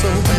So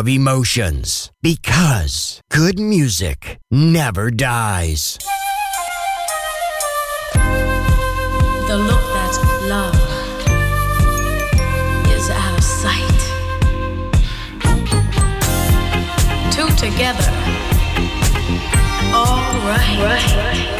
of emotions. Because good music never dies. The look that's love is out of sight. Two together. All right. right.